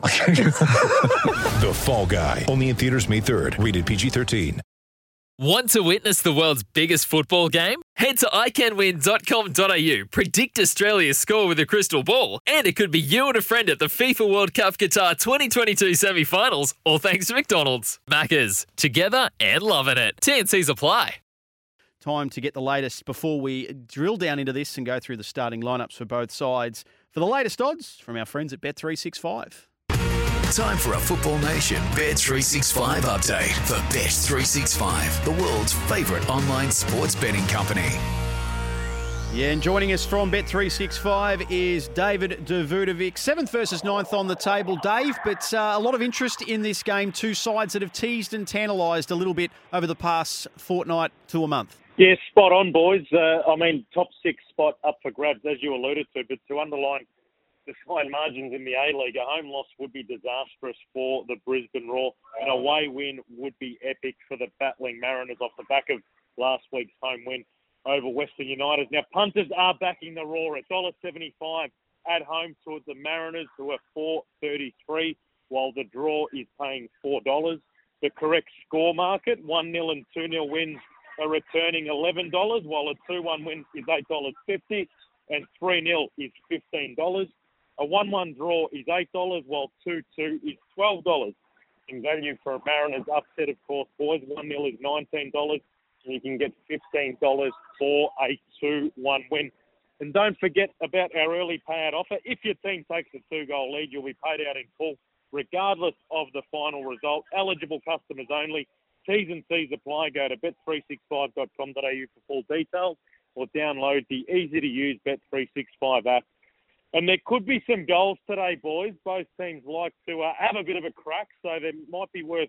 The Fall Guy. Only in theaters May 3rd. Rated PG-13. Want to witness the world's biggest football game? Head to iCanWin.com.au, predict Australia's score with a crystal ball, and it could be you and a friend at the FIFA World Cup Qatar 2022 semi finals, all thanks to McDonald's. Maccas, together and loving it. TNC's apply. Time to get the latest before we drill down into this and go through the starting lineups for both sides. For the latest odds from our friends at Bet365. Time for a Football Nation Bet365 update for Bet365, the world's favourite online sports betting company. Yeah, and joining us from Bet365 is David Davudovic. Seventh versus ninth on the table, Dave, but uh, a lot of interest in this game. Two sides that have teased and tantalised a little bit over the past fortnight to a month. Yeah, spot on, boys. Uh, I mean, top six spot up for grabs, as you alluded to, but to underline fine margins in the A League, a home loss would be disastrous for the Brisbane Roar. and a away win would be epic for the battling Mariners off the back of last week's home win over Western United. Now, punters are backing the Roar at $1.75 at home towards the Mariners, who are 4.33, while the draw is paying $4. The correct score market, 1 0 and 2 0 wins are returning $11, while a 2 1 win is $8.50 and 3 0 is $15. A 1 1 draw is $8, while 2 2 is $12. In value for a Mariners upset, of course, boys, 1 0 is $19, and you can get $15 for a 2 1 win. And don't forget about our early payout offer. If your team takes a two goal lead, you'll be paid out in full, regardless of the final result. Eligible customers only. T's and C's apply. Go to bet365.com.au for full details or download the easy to use Bet365 app. And there could be some goals today, boys. Both teams like to uh, have a bit of a crack, so there might be worth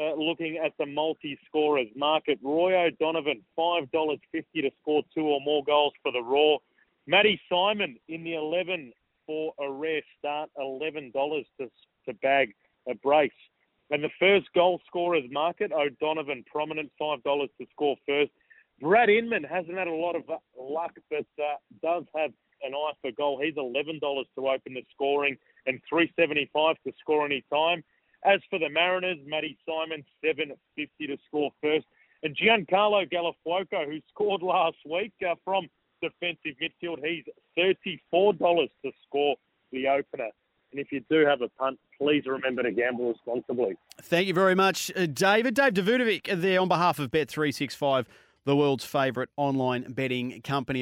uh, looking at the multi-scorers market. Roy O'Donovan, $5.50 to score two or more goals for the Roar. Matty Simon in the 11 for a rare start, $11 to, to bag a brace. And the first goal scorers market, O'Donovan prominent, $5 to score first. Brad Inman hasn't had a lot of luck, but uh, does have an eye for goal. He's $11 to open the scoring and $3.75 to score any time. As for the Mariners, Matty Simon, $7.50 to score first. And Giancarlo Gallifuoco, who scored last week uh, from defensive midfield, he's $34 to score the opener. And if you do have a punt, please remember to gamble responsibly. Thank you very much, uh, David. Dave Davudovic there on behalf of Bet365, the world's favourite online betting company.